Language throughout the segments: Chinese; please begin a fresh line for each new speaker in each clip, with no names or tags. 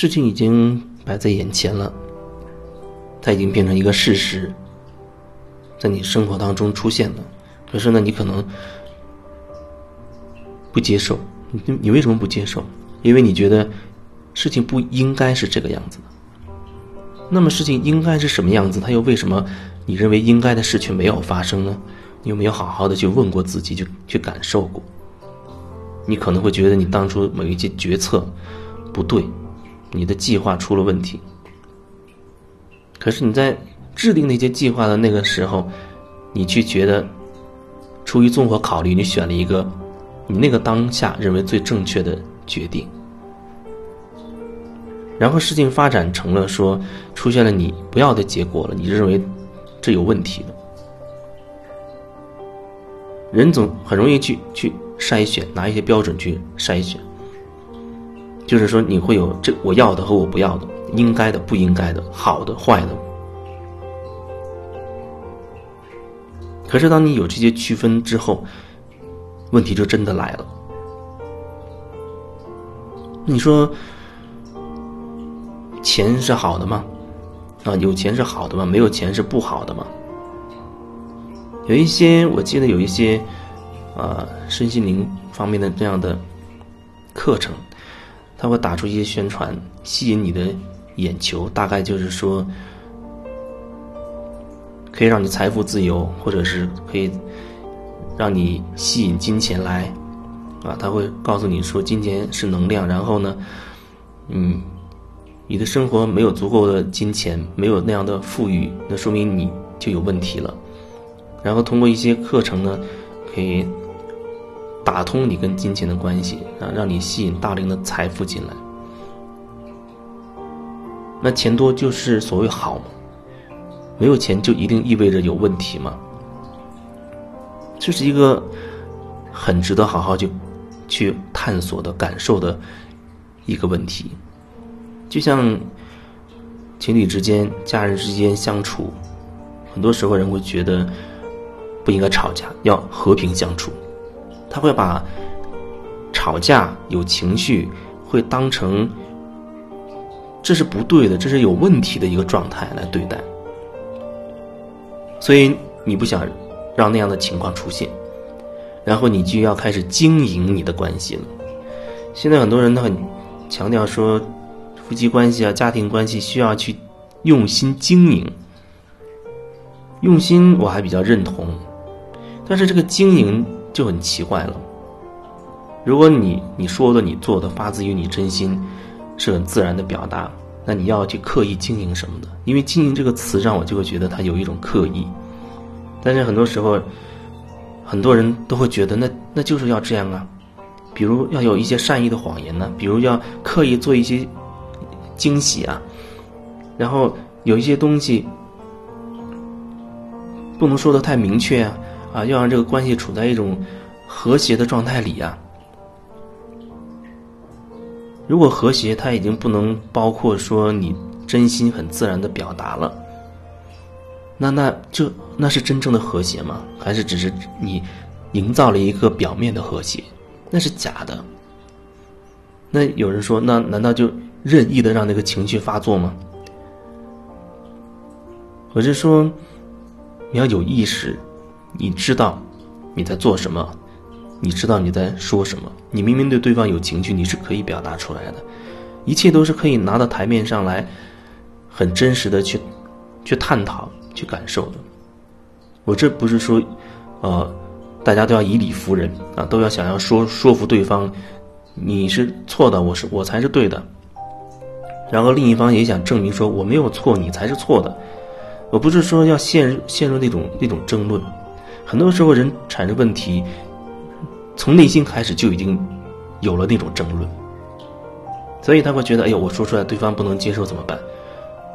事情已经摆在眼前了，它已经变成一个事实，在你生活当中出现了。可是呢，你可能不接受。你你为什么不接受？因为你觉得事情不应该是这个样子的。那么事情应该是什么样子？它又为什么你认为应该的事却没有发生呢？你有没有好好的去问过自己，去去感受过？你可能会觉得你当初某一些决策不对，你的计划出了问题。可是你在制定那些计划的那个时候，你去觉得出于综合考虑，你选了一个你那个当下认为最正确的决定。然后事情发展成了说，出现了你不要的结果了，你认为这有问题的。人总很容易去去筛选，拿一些标准去筛选，就是说你会有这我要的和我不要的，应该的不应该的，好的坏的。可是当你有这些区分之后，问题就真的来了。你说。钱是好的吗？啊，有钱是好的吗？没有钱是不好的吗？有一些，我记得有一些，啊，身心灵方面的这样的课程，他会打出一些宣传，吸引你的眼球，大概就是说，可以让你财富自由，或者是可以让你吸引金钱来，啊，他会告诉你说，金钱是能量，然后呢，嗯。你的生活没有足够的金钱，没有那样的富裕，那说明你就有问题了。然后通过一些课程呢，可以打通你跟金钱的关系啊，让你吸引大量的财富进来。那钱多就是所谓好吗？没有钱就一定意味着有问题吗？这是一个很值得好好去去探索的感受的一个问题。就像情侣之间、家人之间相处，很多时候人会觉得不应该吵架，要和平相处。他会把吵架、有情绪会当成这是不对的、这是有问题的一个状态来对待。所以你不想让那样的情况出现，然后你就要开始经营你的关系了。现在很多人都很强调说。夫妻关系啊，家庭关系需要去用心经营。用心我还比较认同，但是这个经营就很奇怪了。如果你你说的、你做的发自于你真心，是很自然的表达，那你要去刻意经营什么的？因为“经营”这个词让我就会觉得它有一种刻意。但是很多时候，很多人都会觉得，那那就是要这样啊。比如要有一些善意的谎言呢，比如要刻意做一些。惊喜啊，然后有一些东西不能说的太明确啊，啊，要让这个关系处在一种和谐的状态里啊。如果和谐，它已经不能包括说你真心很自然的表达了，那那这那是真正的和谐吗？还是只是你营造了一个表面的和谐？那是假的。那有人说，那难道就？任意的让那个情绪发作吗？我是说，你要有意识，你知道你在做什么，你知道你在说什么。你明明对对方有情绪，你是可以表达出来的，一切都是可以拿到台面上来，很真实的去去探讨、去感受的。我这不是说，呃，大家都要以理服人啊，都要想要说说服对方，你是错的，我是我才是对的。然后另一方也想证明说我没有错，你才是错的。我不是说要陷入陷入那种那种争论。很多时候人产生问题，从内心开始就已经有了那种争论，所以他会觉得，哎呦，我说出来对方不能接受怎么办？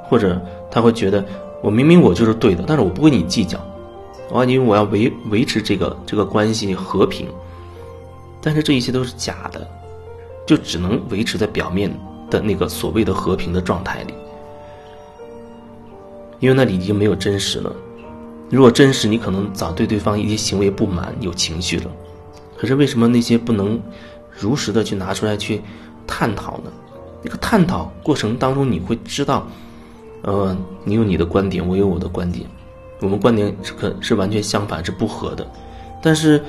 或者他会觉得，我明明我就是对的，但是我不跟你计较，我因为我要维维持这个这个关系和平。但是这一切都是假的，就只能维持在表面。的那个所谓的和平的状态里，因为那里已经没有真实了。如果真实，你可能早对对方一些行为不满、有情绪了。可是为什么那些不能如实的去拿出来去探讨呢？那个探讨过程当中，你会知道，呃，你有你的观点，我有我的观点，我们观点是可是完全相反，是不合的。但是，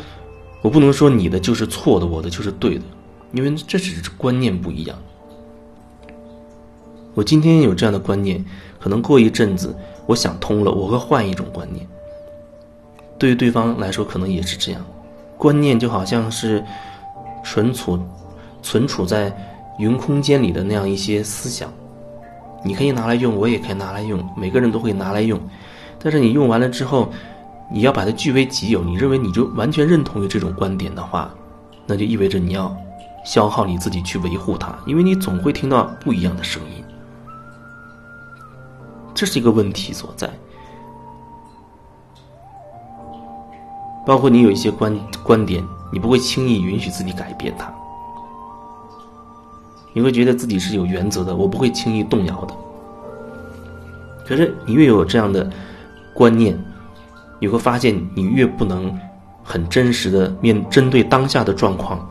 我不能说你的就是错的，我的就是对的，因为这只是观念不一样。我今天有这样的观念，可能过一阵子我想通了，我会换一种观念。对于对方来说，可能也是这样。观念就好像是存储、存储在云空间里的那样一些思想，你可以拿来用，我也可以拿来用，每个人都会拿来用。但是你用完了之后，你要把它据为己有，你认为你就完全认同于这种观点的话，那就意味着你要消耗你自己去维护它，因为你总会听到不一样的声音。这是一个问题所在，包括你有一些观观点，你不会轻易允许自己改变它，你会觉得自己是有原则的，我不会轻易动摇的。可是你越有这样的观念，你会发现你越不能很真实的面针对当下的状况，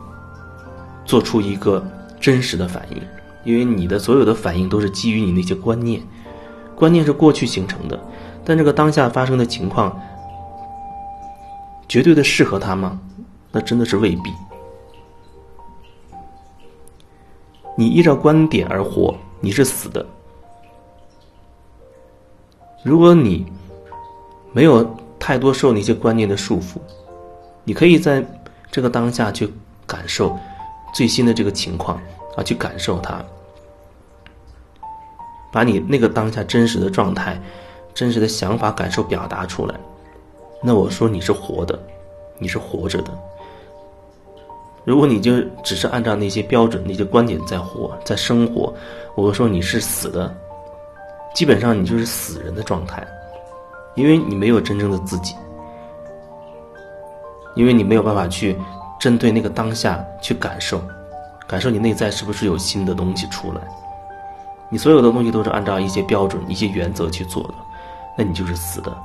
做出一个真实的反应，因为你的所有的反应都是基于你那些观念。观念是过去形成的，但这个当下发生的情况，绝对的适合他吗？那真的是未必。你依照观点而活，你是死的。如果你没有太多受那些观念的束缚，你可以在这个当下去感受最新的这个情况啊，去感受它。把你那个当下真实的状态、真实的想法、感受表达出来，那我说你是活的，你是活着的。如果你就只是按照那些标准、那些观点在活、在生活，我说你是死的，基本上你就是死人的状态，因为你没有真正的自己，因为你没有办法去针对那个当下去感受，感受你内在是不是有新的东西出来。你所有的东西都是按照一些标准、一些原则去做的，那你就是死的。